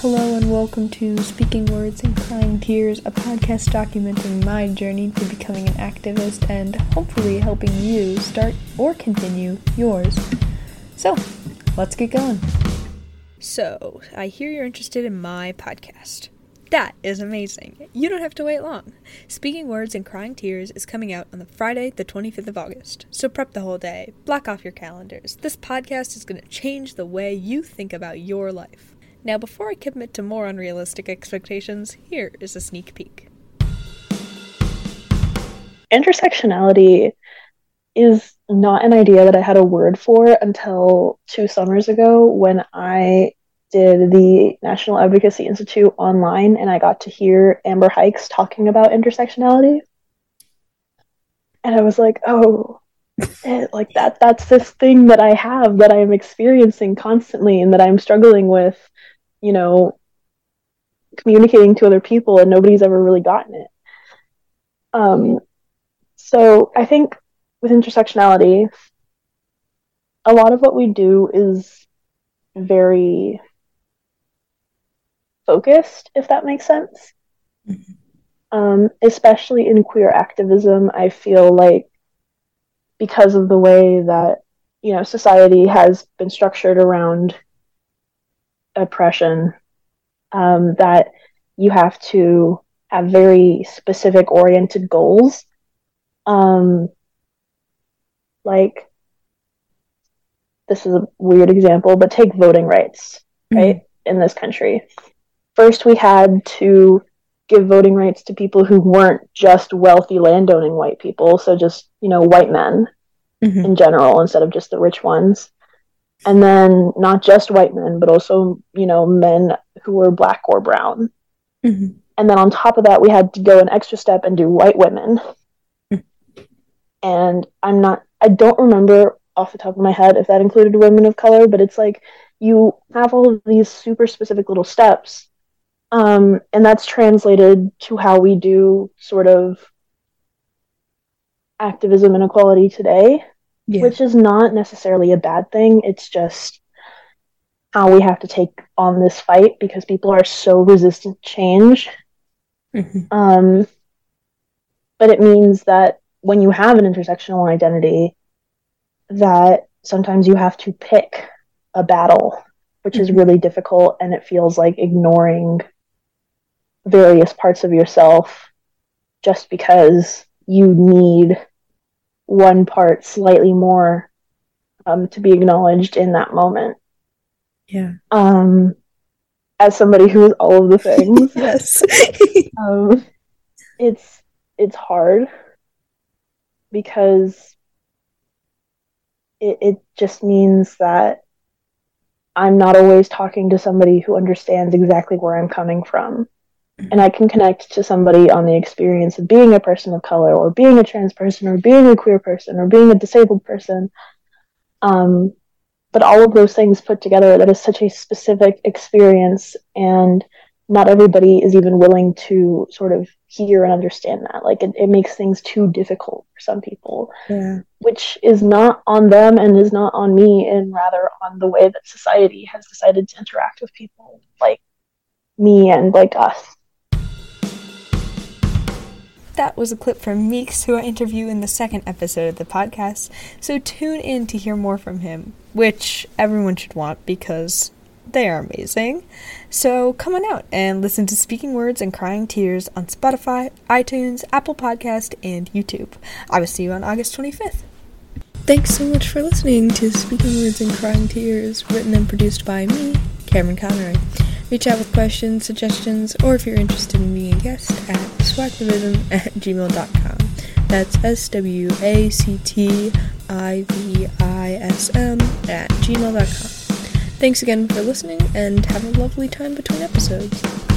Hello and welcome to Speaking Words and Crying Tears, a podcast documenting my journey to becoming an activist and hopefully helping you start or continue yours. So, let's get going. So, I hear you're interested in my podcast. That is amazing. You don't have to wait long. Speaking Words and Crying Tears is coming out on the Friday, the 25th of August. So prep the whole day. Block off your calendars. This podcast is going to change the way you think about your life. Now, before I commit to more unrealistic expectations, here is a sneak peek. Intersectionality is not an idea that I had a word for until two summers ago when I did the National Advocacy Institute online and I got to hear Amber Hikes talking about intersectionality. And I was like, oh, it, like that that's this thing that I have that I'm experiencing constantly and that I'm struggling with you know, communicating to other people and nobody's ever really gotten it. Um, so I think with intersectionality, a lot of what we do is very focused, if that makes sense. Mm-hmm. Um, especially in queer activism, I feel like because of the way that you know society has been structured around oppression um, that you have to have very specific oriented goals um, like this is a weird example but take voting rights mm-hmm. right mm-hmm. in this country first we had to give voting rights to people who weren't just wealthy landowning white people so just you know white men mm-hmm. in general instead of just the rich ones and then not just white men but also you know men who were black or brown mm-hmm. and then on top of that we had to go an extra step and do white women mm-hmm. and i'm not i don't remember off the top of my head if that included women of color but it's like you have all of these super specific little steps um, and that's translated to how we do sort of activism and equality today yeah. which is not necessarily a bad thing. It's just how we have to take on this fight because people are so resistant to change. Mm-hmm. Um, but it means that when you have an intersectional identity, that sometimes you have to pick a battle, which mm-hmm. is really difficult, and it feels like ignoring various parts of yourself just because you need one part slightly more um, to be acknowledged in that moment. Yeah. Um, as somebody who is all of the things, yes, um, it's it's hard because it it just means that I'm not always talking to somebody who understands exactly where I'm coming from and I can connect to somebody on the experience of being a person of color or being a trans person or being a queer person or being a disabled person. Um, but all of those things put together, that is such a specific experience, and not everybody is even willing to sort of hear and understand that. Like, it, it makes things too difficult for some people, yeah. which is not on them and is not on me, and rather on the way that society has decided to interact with people like me and like us that was a clip from Meeks, who I interview in the second episode of the podcast, so tune in to hear more from him, which everyone should want because they are amazing. So come on out and listen to Speaking Words and Crying Tears on Spotify, iTunes, Apple Podcast, and YouTube. I will see you on August 25th. Thanks so much for listening to Speaking Words and Crying Tears, written and produced by me, Cameron Conroy. Reach out with questions, suggestions, or if you're interested in being a guest at swactivism at gmail.com. That's S W A C T I V I S M at gmail.com. Thanks again for listening and have a lovely time between episodes.